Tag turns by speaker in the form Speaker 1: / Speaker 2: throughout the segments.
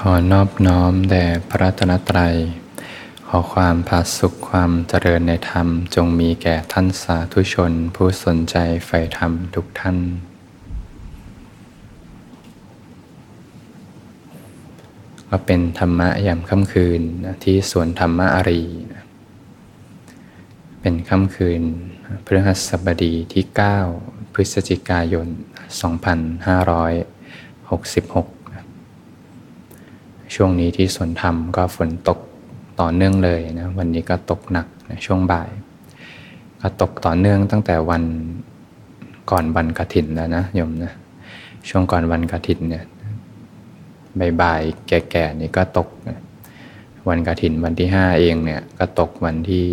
Speaker 1: ขอนอบน้อมแด่พระรัตนตรัย ขอความผาสุขความเจริญในธรรมจงมีแก่ท่านสาธุชน ผู้สนใจใฝ่ธรรมทุกท่าน ก็เป็นธรรมะยามค่ำคืนที่สวนธรรมะอารี เป็นค่ำคืนพฤหัสบดีที่ 9 พฤศจิกายน 2566นะ ช่วงนี้ที่สวนธรรมก็ฝนตกต่อเนื่องเลยนะวันนี้ก็ตกหนักนะช่วงบ่าย ก็ตกต่อเนื่องตั้งแต่วันก่อนวันกฐินแล้วนะโยมนะช่วงก่อนวันกฐินเนี่ยบ่ายๆแก่ๆนี่ก็ตกนะวันกฐินวันที่ห้าเองเนี่ยก็ตกวันที่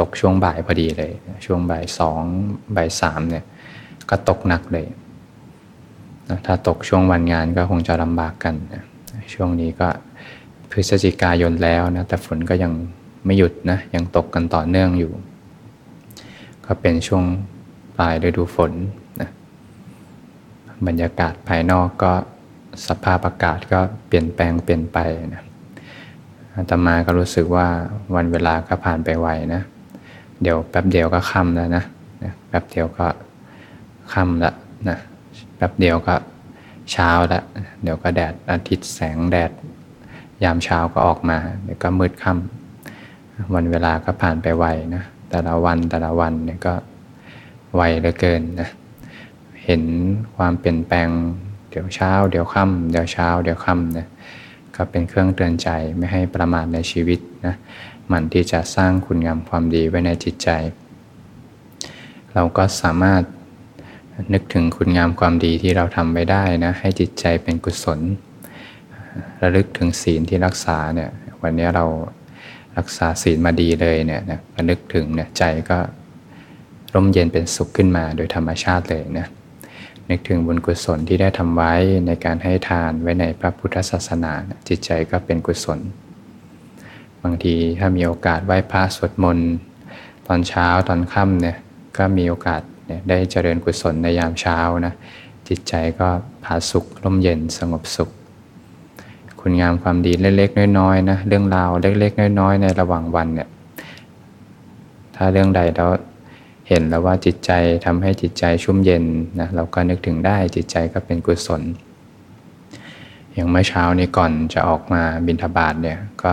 Speaker 1: ตกช่วงบ่ายพอดีเลย ช่วงบ่ายสองบ่ายสามเนี่ยก็ตกหนักเลย ถ้าตกช่วงวันงานก็คงจะลำบากกันนะ ช่วงนี้ก็พฤศจิกายนแล้วนะ แต่ฝนก็ยังไม่หยุดนะ ยังตกกันต่อเนื่องอยู่ ก็เป็นช่วงปลายฤดูฝนนะบรรยากาศภายนอกก็สภาพอากาศก็เปลี่ยนแปลงเปลี่ยนไปนะอาตมาก็รู้สึกว่าวันเวลาก็ผ่านไปไวนะ เดี๋ยวแป๊บเดียวก็ค่ำแล้วนะ แป๊บเดียวก็ค่ำละนะ แป๊บเดียวก็ เช้าละเดี๋ยวก็แดดอาทิตย์แสงแดด ยามเช้าก็ออกมา เดี๋ยวก็มืดค่ำวันเวลาก็ผ่านไปไวนะแต่ละวันแต่ละวันเนี่ยก็ไวเหลือเกินนะเห็นความเปลี่ยนแปลง เดี๋ยวเช้า เดี๋ยวค่ำเดี๋ยวเช้า เดี๋ยวค่ำนะก็เป็นเครื่องเตือนใจไม่ให้ประมาทในชีวิตนะมันที่จะสร้างคุณงามความดีไว้ในจิตใจ เราก็สามารถ นึกถึงคุณงามความดีที่เราทำไว้ได้นะ ให้จิตใจเป็นกุศล ระลึกถึงศีลที่รักษาเนี่ย วันนี้เรารักษาศีลมาดีเลยเนี่ยนะระลึกถึงเนี่ยใจก็ร่มเย็นเป็นสุขขึ้นมาโดยธรรมชาติเลยนะนึกถึงบุญกุศลที่ได้ทำไว้ในการให้ทานไว้ในพระพุทธศาสนา จิตใจก็เป็นกุศล บางทีถ้ามีโอกาสไหว้พระสวดมนต์ตอนเช้าตอนค่ำเนี่ยก็มีโอกาส ได้เจริญกุศลในยามเช้านะจิตใจก็ผาสุขร่มเย็นสงบสุข คุณงามความดีเล็กๆน้อยๆนะเรื่องราวเล็กๆน้อยๆในระหว่างวันเนี่ยถ้าเรื่องใดเราเห็นแล้วว่าจิตใจทำให้จิตใจชุ่มเย็นนะเราก็นึกถึงได้จิตใจก็เป็นกุศล อย่างเมื่อเช้านี้ก่อนจะออกมาบินทบาทเนี่ยก็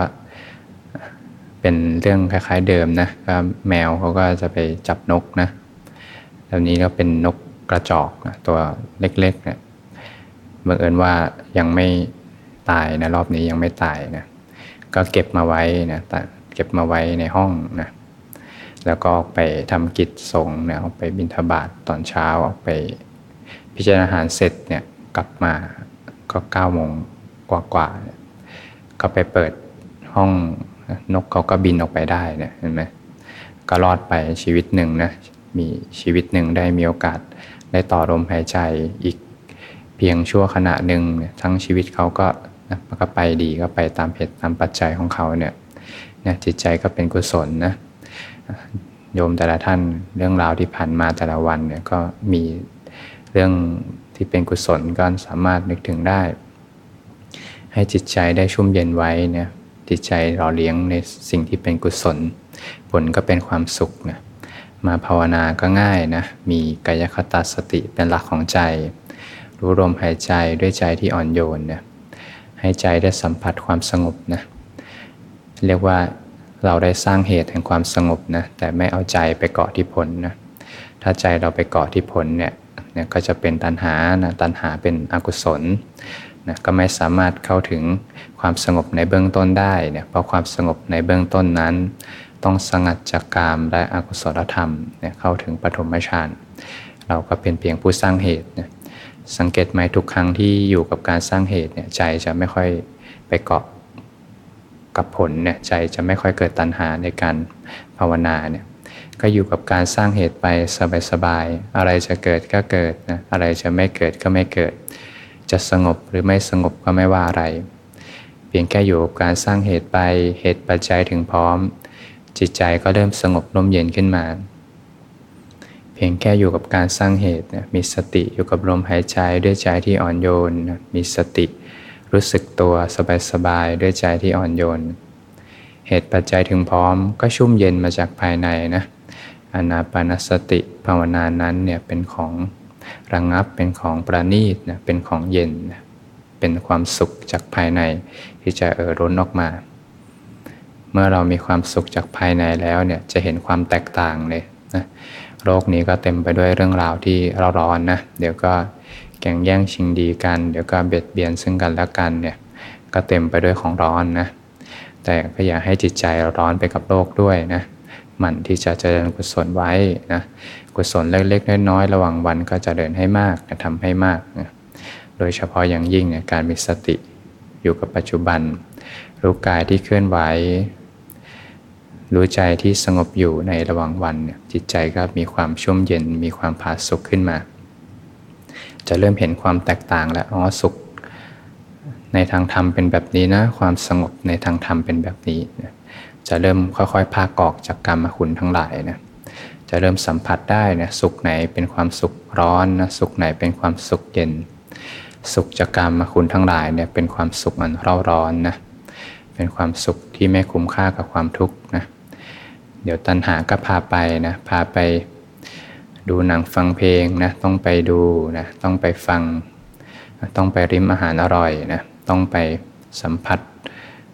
Speaker 1: เป็นเรื่องคล้ายๆเดิมนะก็แมวเขาก็จะไปจับนกนะ แล้วนี้ก็เป็นนกกระจอกนะตัวเล็กๆเนี่ยบังเอิญว่ายังไม่ตายนะรอบนี้ยังไม่ตายนะก็เก็บมาไว้นะเก็บมาไว้ในห้องนะแล้วก็ออกไปทำกิจส่งเนี่ยออกไปบินทบาทตอนเช้าออกไป พิจารณาอาหารเสร็จเนี่ยกลับมาก็เก้าโมงกว่าๆก็ไปเปิดห้องนกเขาก็บินออกไปได้เนี่ยเห็นไหมก็รอดไปชีวิตหนึ่งนะ มีชีวิตหนึ่งได้มีโอกาสได้ต่อลมหายใจอีกเพียงชั่วขณะหนึ่งทั้งชีวิตเขาก็นะก็ไปดีก็ไปตามเหตุตามปัจจัยของเขาเนี่ยเนี่ยจิตใจก็เป็นกุศลนะโยมแต่ละท่านเรื่องราวที่ผ่านมาแต่ละวันเนี่ยก็มีเรื่องที่เป็นกุศลก็สามารถนึกถึงได้ ให้จิตใจได้ชุ่มเย็นไว้เนี่ยจิตใจหล่อเลี้ยงในสิ่งที่เป็นกุศล ผลก็เป็นความสุขนะ มาภาวนาก็ง่ายนะ มีกายคตาสติเป็นหลักของใจ รู้ลมหายใจด้วยใจที่อ่อนโยนนะให้ใจได้สัมผัสความสงบนะ เรียกว่าเราได้สร้างเหตุแห่งความสงบนะ แต่ไม่เอาใจไปเกาะที่ผลนะ ถ้าใจเราไปเกาะที่ผลเนี่ยเนี่ยก็จะเป็นตัณหานะตัณหาเป็นอกุศลนะก็ไม่สามารถเข้าถึงความสงบในเบื้องต้นได้เนี่ยเพราะความสงบในเบื้องต้นนั้น ต้องสงัดจากกามและอกุศลธรรมเนี่ยเข้าถึงปฐมฌานเราก็เป็นเพียงผู้สร้างเหตุนะสังเกตไหมทุกครั้งที่อยู่กับการสร้างเหตุเนี่ยใจจะไม่ค่อยไปเกาะกับผลเนี่ยใจจะไม่ค่อยเกิดตัณหาในการภาวนาเนี่ยก็อยู่กับการสร้างเหตุไปสบายๆอะไรจะเกิดก็เกิดนะอะไรจะไม่เกิดก็ไม่เกิด จะสงบหรือไม่สงบก็ไม่ว่าอะไร เพียงแค่อยู่กับการสร้างเหตุไปเหตุปัจจัยถึงพร้อม จิตใจก็เริ่มสงบร่มเย็นขึ้นมา เพียงแค่อยู่กับการสร้างเหตุมีสติอยู่กับลมหายใจด้วยใจที่อ่อนโยนมีสติรู้สึกตัวสบายๆด้วยใจที่อ่อนโยน เหตุปัจจัยถึงพร้อมก็ชุ่มเย็นมาจากภายในนะอนาปานสติภาวนานั้นเนี่ยเป็นของระงงับเป็นของประณีตนะเป็นของเย็นนะเป็นความสุขจากภายในที่จะเอ่อร้นออกมา เมื่อเรามีความสุขจากภายในแล้วเนี่ยจะเห็นความแตกต่างเลยนะโลกนี้ก็เต็มไปด้วยเรื่องราวที่เราร้อนนะเดี๋ยวก็แข่งแย่งชิงดีกัน เดี๋ยวก็เบียดเบียนซึ่งกันและกันเนี่ยก็เต็มไปด้วยของร้อนนะแต่ก็อย่าให้จิตใจร้อนไปกับโลกด้วยนะมันที่จะเจริญกุศลไว้นะกุศลเล็กๆน้อยๆระหว่างวันก็จะเดินให้มากนะทำให้มากนะโดยเฉพาะอย่างยิ่งเนี่ยการมีสติอยู่กับปัจจุบัน รู้กายที่เคลื่อนไหว รู้ใจที่สงบอยู่ในระหว่างวันเนี่ยจิตใจก็มีความชุ่มเย็นมีความผาสุกขึ้นมา จะเริ่มเห็นความแตกต่างแล้วอ๋อสุข ในทางธรรมเป็นแบบนี้นะ ความสงบในทางธรรมเป็นแบบนี้นะจะเริ่มค่อยๆพากออกจากกรรมคุณทั้งหลายนะจะเริ่มสัมผัสได้นะสุขไหนเป็นความสุขร้อนนะสุขไหนเป็นความสุขเย็น สุขจากกรรมคุณทั้งหลายเนี่ยเป็นความสุขอันเร่าร้อนนะเป็นความสุขที่ไม่คุ้มค่ากับความทุกข์นะ เดี๋ยวตัณหาก็พาไปนะพาไปดูหนังฟังเพลงนะต้องไปดูนะต้องไปฟัง ต้องไปริมอาหารอร่อยนะต้องไปสัมผัส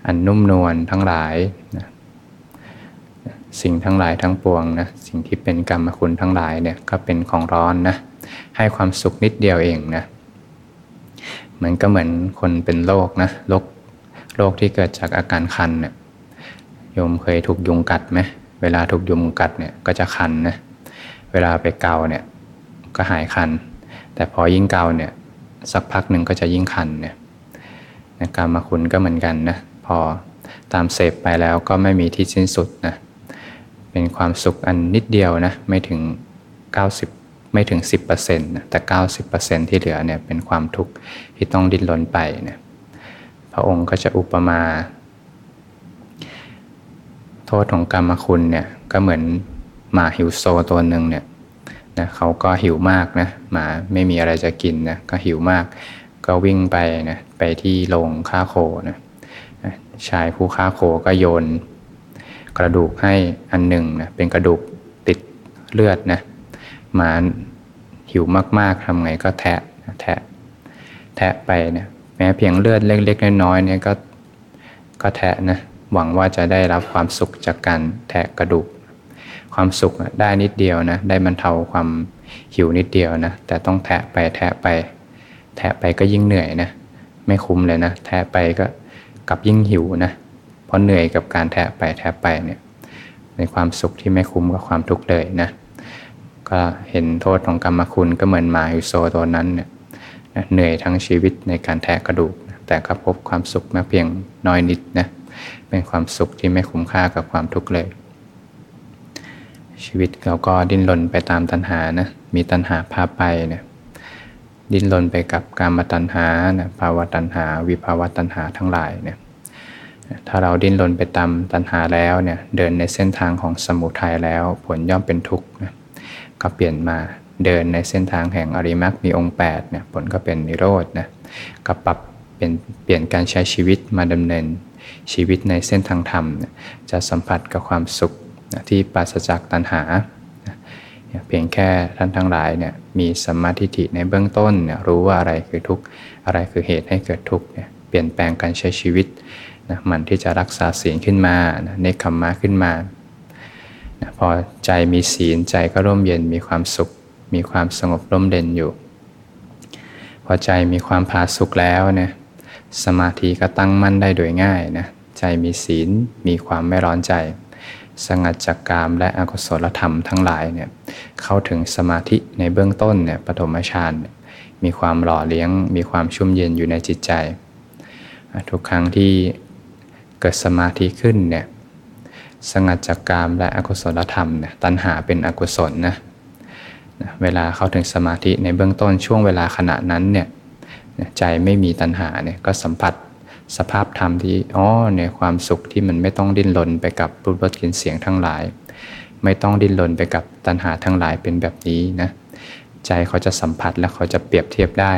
Speaker 1: อันนุ่มนวลทั้งหลายนะสิ่งทั้งหลายทั้งปวงนะสิ่งที่เป็นกรรมคุณทั้งหลายเนี่ยก็เป็นของร้อนนะให้ความสุขนิดเดียวเองนะมันก็เหมือนคนเป็นโรคนะโรคโรคที่เกิดจากอาการคันเนี่ยโยมเคยถูกยุงกัดไหม เวลาถูกยุงกัดเนี่ยก็จะคันนะเวลาไปเกาเนี่ยก็หายคัน แต่พอยิ่งเกาเนี่ยสักพักหนึ่งก็จะยิ่งคันเนี่ยกรรมาคุณก็เหมือนกันนะพอตามเสพไปแล้วก็ไม่มีที่สิ้นสุดนะเป็นความสุขอันนิดเดียวนะไม่ถึง 90 ไม่ถึง 10%นะแต่ 90%ที่เหลือเนี่ยเป็นความทุกข์ที่ต้องดิ้นรนไปนะพระองค์ก็จะอุปมา โทษของกรรมคุณเนี่ยก็เหมือนหมาหิวโซตัวหนึ่งเนี่ยนะเขาก็หิวมากนะหมาไม่มีอะไรจะกินนะก็หิวมาก ก็วิ่งไปนะไปที่โรงฆ่าโคนะชายผู้ฆ่าโคก็โยน กระดูกให้อันหนึ่งนะเป็นกระดูกติดเลือดนะหมาหิวมากๆทำไงก็แทะแทะแทะไปเนี่ยแม้เพียงเลือดเล็กๆน้อยๆเนี่ยก็ก็แทะนะ หวังว่าจะได้รับความสุขจากการแทะกระดูก ความสุขได้นิดเดียวนะ ได้บรรเทาความหิวนิดเดียวนะ แต่ต้องแทะไปแทะไป แทะไปก็ยิ่งเหนื่อยนะ ไม่คุ้มเลยนะ แทะไปก็กลับยิ่งหิวนะ เพราะเหนื่อยกับการแทะไปแทะไปเนี่ย ในความสุขที่ไม่คุ้มกับความทุกข์เลยนะ ก็เห็นโทษของกรรมคุณก็เหมือนหมาฮิโซตัวนั้นเนี่ยเหนื่อยทั้งชีวิตในการแทะกระดูก แต่ก็พบความสุขมาเพียงน้อยนิดนะ เป็นความสุขที่ไม่คุ้มค่ากับความทุกข์เลย ชีวิตเราก็ดิ้นรนไปตามตัณหานะมีตัณหาพาไปเนี่ยดิ้นรนไปกับการมาตัณหานะภาวะตัณหา วิภาวะตัณหาทั้งหลายเนี่ยถ้าเราดิ้นรนไปตามตัณหาแล้วเนี่ยเดินในเส้นทางของสมุทัยแล้วผลย่อมเป็นทุกข์นะก็เปลี่ยนมาเดินในเส้นทางแห่งอริมักมีองค์8เนี่ยผลก็เป็นนิโรธนะก็ปรับเปลี่ยนเปลี่ยนการใช้ชีวิตมาดำเนิน ชีวิตในเส้นทางธรรม จะสัมผัสกับความสุขที่ปราศจากตัณหา เพียงแค่ท่านทั้งหลายเนี่ยมีสมาธิิในเบื้องต้นเนี่ยรู้ว่าอะไรคือทุกข์อะไรคือเหตุให้เกิดทุกข์เนี่ยเปลี่ยนแปลงการใช้ชีวิตนะมันที่จะรักษาศีลขึ้นมานะในคำมาขึ้นมานะพอใจมีศีลใจก็ร่มเย็นมีความสุข มีความสงบร่มเด่นอยู่ พอใจมีความผาสุกแล้วเนี่ย สมาธิก็ตั้งมั่นได้โดยง่ายนะใจมีศีลมีความไม่ร้อนใจ สงัดจากกามและอกุศลธรรมทั้งหลายเนี่ยเข้าถึงสมาธิในเบื้องต้นเนี่ยปฐมฌานมีความหล่อเลี้ยง มีความชุ่มเย็นอยู่ในจิตใจ ทุกครั้งที่เกิดสมาธิขึ้นเนี่ยสงัดจากกามและอกุศลธรรมเนี่ยตัณหาเป็นอกุศลนะเวลาเข้าถึงสมาธิในเบื้องต้นช่วงเวลาขณะนั้นเนี่ย ใจไม่มีตัณหาเนี่ยก็สัมผัสสภาพธรรมที่อ๋อเนี่ยความสุขที่มันไม่ต้องดิ้นรนไปกับรูปรสกลิ่นเสียงทั้งหลาย ไม่ต้องดิ้นรนไปกับตัณหาทั้งหลายเป็นแบบนี้นะใจเขาจะสัมผัสและเขาจะเปรียบเทียบได้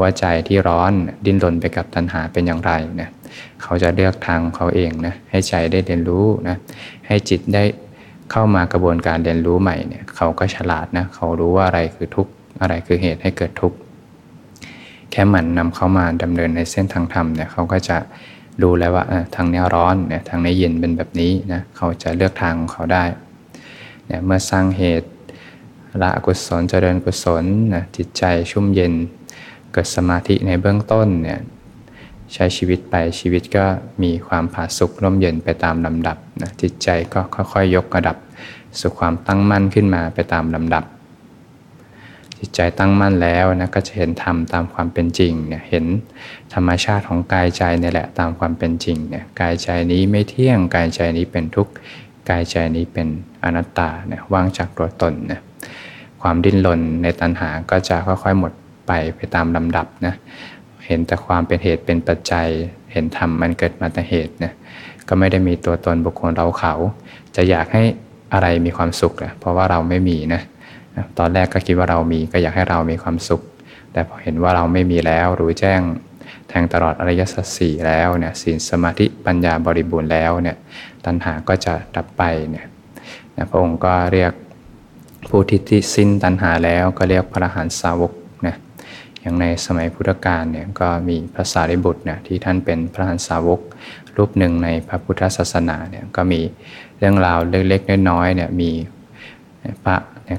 Speaker 1: ว่าใจที่ร้อนดิ้นรนไปกับตัณหาเป็นอย่างไรนะเขาจะเลือกทางเขาเองนะให้ใจได้เรียนรู้นะให้จิตได้เข้ามากระบวนการเรียนรู้ใหม่เนี่ยเขาก็ฉลาดนะเขารู้ว่าอะไรคือทุกข์อะไรคือเหตุให้เกิดทุกข์ แค่หมั่นนำเขามาดำเนินในเส้นทางธรรมเนี่ยเขาก็จะรู้แล้วว่าทางนี้ร้อนเนี่ยทางนี้เย็นเป็นแบบนี้นะเขาจะเลือกทางของเขาได้เนี่ยเมื่อสร้างเหตุละกุศลเจริญกุศลนะจิตใจชุ่มเย็น เกิดสมาธิในเบื้องต้นเนี่ยใช้ชีวิตไปชีวิตก็มีความผาสุกร่มเย็นไปตามลำดับนะจิตใจก็ค่อยๆยกระดับ สู่ความตั้งมั่นขึ้นมาไปตามลำดับ จิตใจตั้งมั่นแล้วนะก็จะเห็นธรรมตามความเป็นจริงเนี่ยเห็นธรรมชาติของกายใจนี่แหละตามความเป็นจริงเนี่ยกายใจนี้ไม่เที่ยงกายใจนี้เป็นทุกข์กายใจนี้เป็นอนัตตาเนี่ยว่างจากตัวตนเนี่ยความดิ้นรนในตัณหาก็จะค่อยๆหมดไปไปตามลำดับนะเห็นแต่ความเป็นเหตุเป็นปัจจัย เห็นธรรมมันเกิดมาแต่เหตุนะก็ไม่ได้มีตัวตนบุคคลเราเขา จะอยากให้อะไรมีความสุขนะเพราะว่าเราไม่มีนะ ตอนแรกก็คิดว่าเรามีก็อยากให้เรามีความสุข แต่พอเห็นว่าเราไม่มีแล้วรู้แจ้งแทงตลอดอริยสัจสี่แล้วเนี่ยศีลสมาธิปัญญาบริบูรณ์แล้วเนี่ยตัณหาก็จะดับไปเนี่ยนะพระองค์ก็เรียกผู้ที่สิ้นตัณหาแล้วก็เรียกพระหันสาวกนะอย่างในสมัยพุทธกาลเนี่ยก็มีพระสารีบุตรเนี่ยที่ท่านเป็นพระหันสาวก รูปหนึ่งในพระพุทธศาสนาเนี่ยก็มีเรื่องราวเล็กๆน้อยๆเนี่ยมีพระ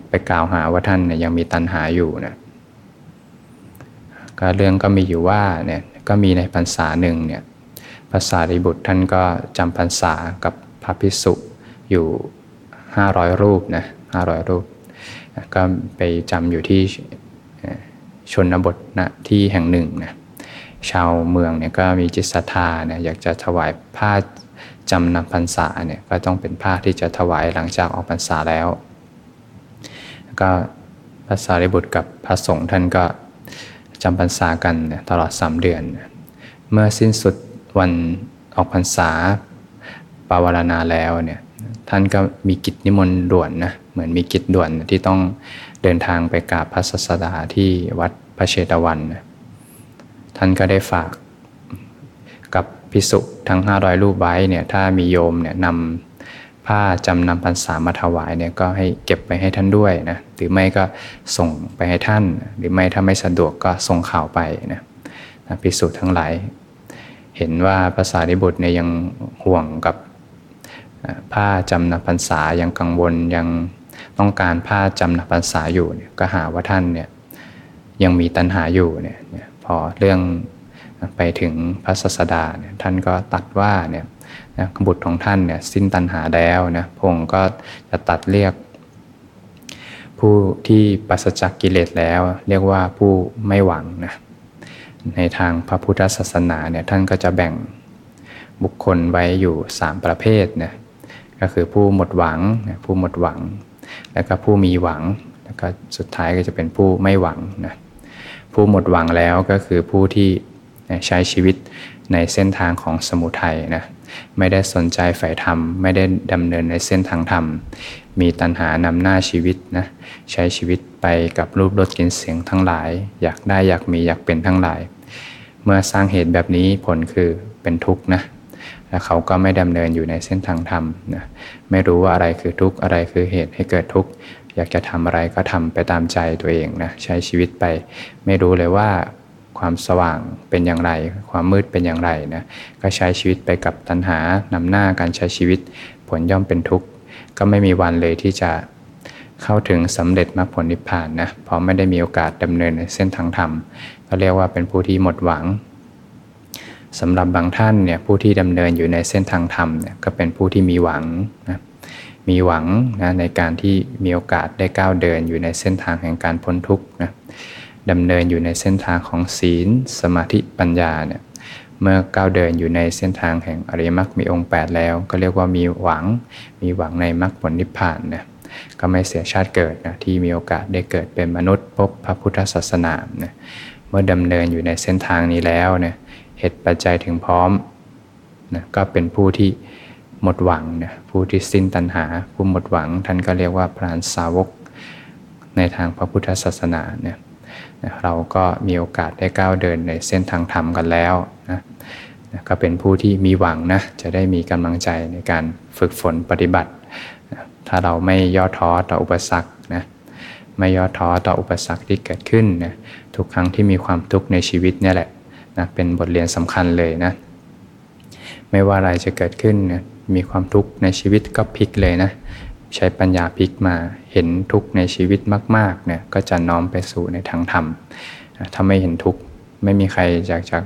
Speaker 1: ไปกล่าวหาว่าท่านเนี่ยยังมีตัณหาอยู่นะก็เรื่องก็มีอยู่ว่าเนี่ยก็มีในพรรษาหนึ่งเนี่ยภาษาริบุตรท่านก็จำพรรษากับพระภิกษุอยู่ 500 รูปนะ500 รูป ก็ไปจำอยู่ที่ชนบทนะที่แห่งหนึ่งนะชาวเมืองเนี่ยก็มีจิตศรัทธาเนี่ยอยากจะถวายผ้าจำนำพรรษาเนี่ยก็ต้องเป็นผ้าที่จะถวายหลังจากออกพรรษาแล้ว ก็พระสารีบุตรกับพระสงฆ์ท่านก็จำพรรษากันตลอดสามเดือน เมื่อสิ้นสุดวันออกพรรษาปาวารณาแล้วเนี่ยท่านก็มีกิจนิมนต์ด่วนนะเหมือนมีกิจด่วนที่ต้องเดินทางไปกราบพระสัสดาที่วัดพระเชตวันนะท่านก็ได้ฝากกับพิสุทั้ง 500 รูปไว้เนี่ยถ้ามีโยมเนี่ยนำ ผ้าจำนำพรรษามาถวายเนี่ยก็ให้เก็บไปให้ท่านด้วยนะหรือไม่ก็ส่งไปให้ท่าน หรือไม่ถ้าไม่สะดวกก็ส่งข่าวไปนะพิสุทั้งหลาย เห็นว่าภาษาริบุตรเนี่ยยังห่วงกับผ้าจำนำพรรษายังกังวลยังต้องการผ้าจำนำพรรษาอยู่เนี่ยก็หาว่าท่านเนี่ยยังมีตัณหาอยู่เนี่ยพอเรื่องไปถึงพระศาสดาเนี่ยท่านก็ตัดว่าเนี่ย นะบุตรของท่านเนี่ยสิ้นตัณหาแล้วนะพงก็จะตัดเรียก ผู้ที่ปัสจักกิเลสแล้ว เรียกว่าผู้ไม่หวังนะในทางพระพุทธศาสนาเนี่ยท่านก็จะแบ่งบุคคลไว้อยู่ 3 ประเภทนะก็คือผู้หมดหวังผู้หมดหวัง แล้วก็ผู้มีหวังแล้วก็สุดท้ายก็จะเป็นผู้ไม่หวังนะผู้หมดหวังแล้วก็คือผู้ที่ใช้ชีวิตในเส้นทางของสมุทัยนะ ไม่ได้สนใจฝ่ายธรรม ไม่ได้ดำเนินในเส้นทางธรรม มีตัณหานำหน้าชีวิตนะใช้ชีวิตไปกับรูปรสกลิ่นเสียงทั้งหลาย อยากได้อยากมีอยากเป็นทั้งหลาย เมื่อสร้างเหตุแบบนี้ผลคือเป็นทุกข์นะและเขาก็ไม่ดำเนินอยู่ในเส้นทางธรรมนะไม่รู้ว่าอะไรคือทุกข์อะไรคือเหตุให้เกิดทุกข์อยากจะทำอะไรก็ทำไปตามใจตัวเองนะใช้ชีวิตไป ไม่รู้เลยว่า ความสว่างเป็นอย่างไร ความมืดเป็นอย่างไรนะก็ใช้ชีวิตไปกับตัณหานำหน้าการใช้ชีวิต ผลย่อมเป็นทุกข์ ก็ไม่มีวันเลยที่จะเข้าถึงสำเร็จมรรคผลนิพพานนะเพราะไม่ได้มีโอกาสดำเนินในเส้นทางธรรม ก็เรียกว่าเป็นผู้ที่หมดหวังสำหรับบางท่านเนี่ยผู้ที่ดำเนินอยู่ในเส้นทางธรรมเนี่ยก็เป็นผู้ที่มีหวังนะมีหวังนะในการที่มีโอกาสได้ก้าวเดินอยู่ในเส้นทางแห่งการพ้นทุกข์นะ ดำเนินอยู่ในเส้นทางของศีล สมาธิปัญญาเนี่ยเมื่อก้าวเดินอยู่ในเส้นทางแห่งอริยมรรคมีองค์ 8 แล้ว ก็เรียกว่ามีหวัง มีหวังในมรรคผลนิพพานนะก็ไม่เสียชาติเกิดนะที่มีโอกาสได้เกิดเป็นมนุษย์พบพระพุทธศาสนานะเมื่อดำเนินอยู่ในเส้นทางนี้แล้วเนี่ยเหตุปัจจัยถึงพร้อมนะก็เป็นผู้ที่หมดหวังนะผู้ที่สิ้นตัณหา ผู้หมดหวังท่านก็เรียกว่าพรานสาวกในทางพระพุทธศาสนาเนี่ย เราก็มีโอกาสได้ก้าวเดินในเส้นทางธรรมกันแล้วนะก็เป็นผู้ที่มีหวังนะจะได้มีกำลังใจในการฝึกฝนปฏิบัติ ถ้าเราไม่ย่อท้อต่ออุปสรรคนะไม่ย่อท้อต่ออุปสรรคที่เกิดขึ้นนะทุกครั้งที่มีความทุกข์ในชีวิตนี่แหละนะเป็นบทเรียนสำคัญเลยนะไม่ว่าอะไรจะเกิดขึ้นนะมีความทุกข์ในชีวิตก็พลิกเลยนะ ใช้ปัญญาพลิกมาเห็นทุกข์ในชีวิตมากๆเนี่ยก็จะน้อมไปสู่ในทางธรรมถ้าไม่เห็นทุกข์ไม่มีใครอยากจะ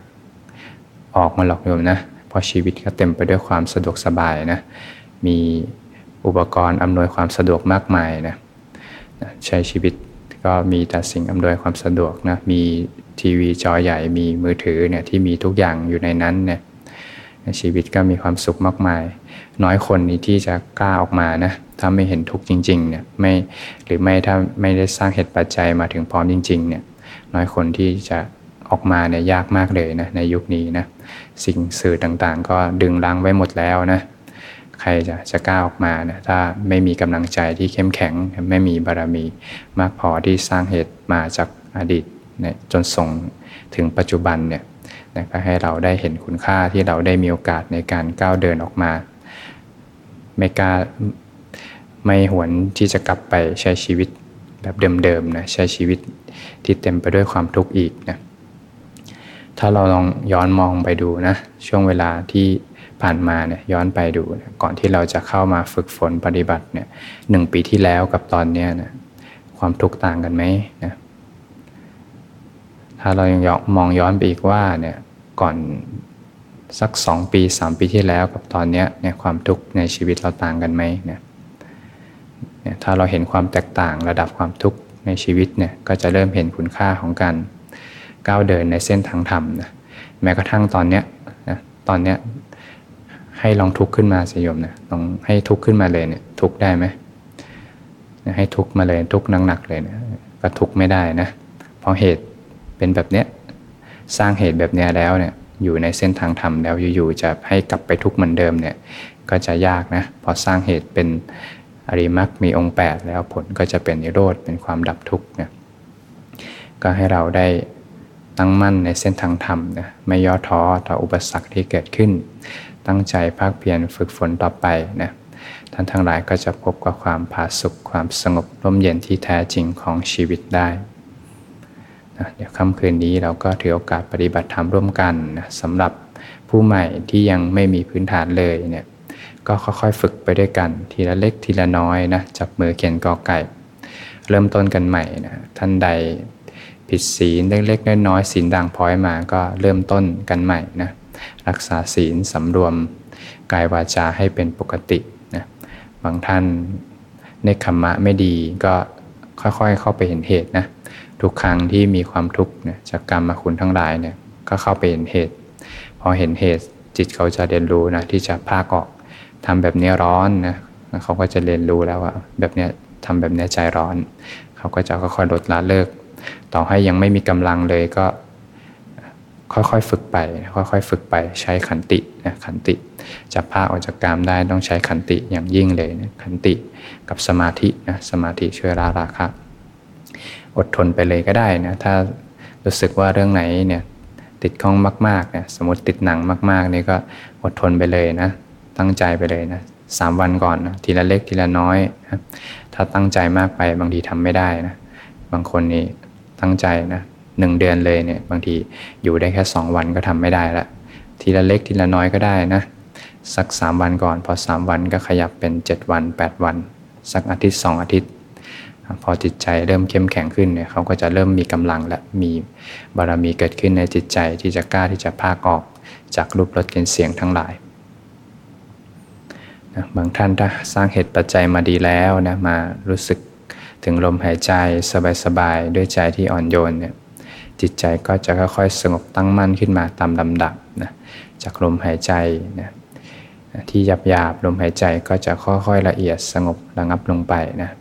Speaker 1: ออกมาหลอกโยมนะเพราะชีวิตก็เต็มไปด้วยความสะดวกสบายนะมีอุปกรณ์อำนวยความสะดวกมากมายนะใช้ชีวิตก็มีแต่สิ่งอำนวยความสะดวกนะมีทีวีจอใหญ่มีมือถือเนี่ยที่มีทุกอย่างอยู่ในนั้นเนี่ย ชีวิตก็มีความสุขมากมาย น้อยคนนี้ที่จะกล้าออกมานะถ้าไม่เห็นทุกข์จริงๆเนี่ยไม่หรือไม่ถ้าไม่ได้สร้างเหตุปัจจัยมาถึงพร้อมจริงๆเนี่ยน้อยคนที่จะออกมาเนี่ยยากมากเลยนะในยุคนี้นะสิ่งสื่อต่างๆ ก็ดึงลังไว้หมดแล้วนะใครจะจะกล้าออกมานะถ้าไม่มีกำลังใจที่เข้มแข็ง ไม่มีบารมี มากพอที่สร้างเหตุมาจากอดีตเนี่ยจนส่งถึงปัจจุบันเนี่ย นะก็ให้เราได้เห็นคุณค่าที่เราได้มีโอกาสในการก้าวเดินออกมา ไม่กล้าไม่หวนที่จะกลับไปใช้ชีวิตแบบเดิมๆนะใช้ชีวิตที่เต็มไปด้วยความทุกข์อีกนะถ้าเราลองย้อนมองไปดูนะช่วงเวลาที่ผ่านมาเนี่ยย้อนไปดูนะก่อนที่เราจะเข้ามาฝึกฝนปฏิบัติเนี่ยหนึ่งปีที่แล้วกับตอนนี้นะความทุกข์ต่างกันไหมนะถ้าเรายังมองย้อนไปอีกว่าเนี่ย ก่อนสักสองปีสามปีที่แล้วกับตอนนี้เนี่ยความทุกข์ในชีวิตเราต่างกันไหมเนี่ยถ้าเราเห็นความแตกต่างระดับความทุกข์ในชีวิตเนี่ยก็จะเริ่มเห็นคุณค่าของการก้าวเดินในเส้นทางธรรมนะแม้กระทั่งตอนเนี้ยนะตอนเนี้ยให้ลองทุกข์ขึ้นมาสิโยมนะลองให้ทุกข์ขึ้นมาเลยเนี่ยทุกข์ได้ไหมให้ทุกข์มาเลยทุกข์หนักๆเลยนะก็ทุกข์ไม่ได้นะเพราะเหตุเป็นแบบเนี้ย สร้างเหตุแบบนี้แล้วเนี่ยอยู่ในเส้นทางธรรมแล้วอยู่ๆจะให้กลับไปทุกข์เหมือนเดิมเนี่ยก็จะยากนะพอสร้างเหตุเป็นอริมักมีองค์ 8 แล้วผลก็จะเป็นนิโรธเป็นความดับทุกข์เนี่ยก็ให้เราได้ตั้งมั่นในเส้นทางธรรมนะไม่ย่อท้อต่ออุปสรรคที่เกิดขึ้น ตั้งใจภาคเพียรฝึกฝนต่อไปนะท่านทั้งหลายก็จะพบกับความผาสุกความสงบร่มเย็นที่แท้จริงของชีวิตได้ นะเดี๋ยวค่ำคืนนี้เราก็ถือโอกาสปฏิบัติธรรมร่วมกันนะสำหรับผู้ใหม่ที่ยังไม่มีพื้นฐานเลยเนี่ยก็ค่อยๆฝึกไปด้วยกันทีละเล็กทีละน้อยนะจับมือเขียนกอไก่ เริ่มต้นกันใหม่นะท่านใดผิดศีลเล็กๆน้อยๆศีลด่างพ้อยมาก็เริ่มต้นกันใหม่นะรักษาศีลสำรวมกายวาจาให้เป็นปกตินะบางท่านในขมมะไม่ดีก็ค่อยๆเข้าไปเห็นเหตุนะ ทุกครั้งที่มีความทุกข์เนี่ยจากกรรมมาคุณทั้งหลายเนี่ยก็เข้าไปเห็นเหตุ พอเห็นเหตุจิตเขาจะเรียนรู้นะที่จะพากออกทำแบบนี้ร้อนนะเขาก็จะเรียนรู้แล้วว่า แบบนี้ทำแบบนี้ใจร้อน เขาก็จะค่อยๆลดละเลิก ต่อให้ยังไม่มีกำลังเลยก็ ค่อยๆฝึกไป ค่อยๆฝึกไปใช้ขันตินะขันติจะพาออกจากกามได้ต้องใช้ขันติอย่างยิ่งเลยนะขันติกับสมาธินะสมาธิช่วยละราคะ อดทนไปเลยก็ได้นะถ้ารู้สึกว่าเรื่องไหนเนี่ยติดข้องมากๆเนี่ยสมมติติดหนังมากๆนี่ก็อดทนไปเลยนะตั้งใจไปเลยนะสามวันก่อนนะทีละเล็กทีละน้อยนะถ้าตั้งใจมากไปบางทีทำไม่ได้นะบางคนนี่ตั้งใจนะหนึ่งเดือนเลยเนี่ยบางทีอยู่ได้แค่สองวันก็ทำไม่ได้ละทีละเล็กทีละน้อยก็ได้นะสักสามวันก่อน พอสามวันก็ขยับเป็นเจ็ดวันแปดวัน สักอาทิตย์สองอาทิตย์ พอจิตใจเริ่มเข้มแข็งขึ้นเนี่ยเขาก็จะเริ่มมีกำลังและมีบารมีเกิดขึ้นในจิตใจที่จะกล้าที่จะพากออกจากรูปรสกลิ่นเสียงทั้งหลายบางท่านถ้าสร้างเหตุปัจจัยมาดีแล้วนะมารู้สึกถึงลมหายใจสบายๆด้วยใจที่อ่อนโยนเนี่ยจิตใจก็จะค่อยๆสงบตั้งมั่นขึ้นมาตามลำดับนะจากลมหายใจนะที่หยาบๆลมหายใจก็จะค่อยๆละเอียดสงบระงับลงไปนะ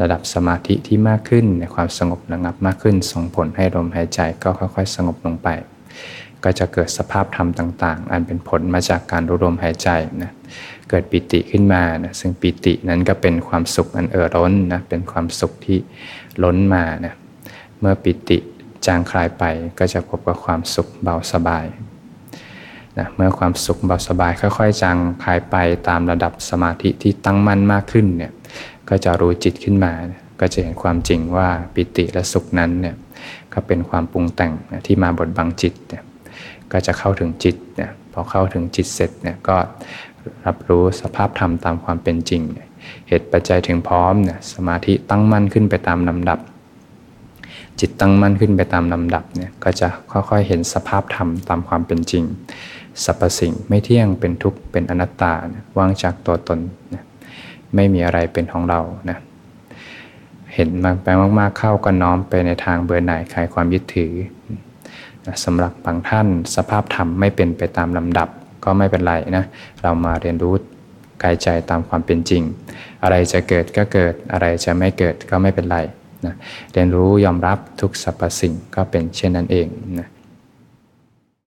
Speaker 1: ระดับสมาธิที่มากขึ้นในความสงบระงับมากขึ้น ส่งผลให้ลมหายใจก็ค่อย ๆ สงบลงไป ก็จะเกิดสภาพธรรมต่าง ๆ อันเป็นผลมาจากการรู้ลมหายใจนะเกิดปิติขึ้นมานะซึ่งปิตินั้นก็เป็นความสุขอันเอ่อร้นนะเป็นความสุขที่ล้นมานะเมื่อปิติจางคลายไปก็จะพบกับความสุขเบาสบายนะเมื่อความสุขเบาสบายค่อย ๆ จางคลายไปตามระดับสมาธิที่ตั้งมั่นมากขึ้นเนี่ย ก็จะรู้จิตขึ้นมา ก็จะเห็นความจริงว่าปิติและสุขนั้นเนี่ยก็เป็นความปรุงแต่งที่มาบดบังจิตเนี่ยก็จะเข้าถึงจิตเนี่ยพอเข้าถึงจิตเสร็จเนี่ยก็รับรู้สภาพธรรมตามความเป็นจริง เหตุปัจจัยถึงพร้อมเนี่ยสมาธิตั้งมั่นขึ้นไปตามลำดับ จิตตั้งมั่นขึ้นไปตามลำดับเนี่ยก็จะค่อยๆเห็นสภาพธรรมตามความเป็นจริงสรรพสิ่งไม่เที่ยงเป็นทุกข์เป็นอนัตตาว่างจากตัวตนนะ ไม่มีอะไรเป็นของเรานะเห็นมากไปมากๆเข้าก็น้อมไปในทางเบื่อหน่ายคลายความยึดถือนะสำหรับบางท่านสภาพธรรมไม่เป็นไปตามลำดับก็ไม่เป็นไรนะเรามาเรียนรู้กายใจตามความเป็นจริง อะไรจะเกิดก็เกิดอะไรจะไม่เกิดก็ไม่เป็นไรนะเรียนรู้ยอมรับทุกสรรพสิ่งก็เป็นเช่นนั้นเองนะ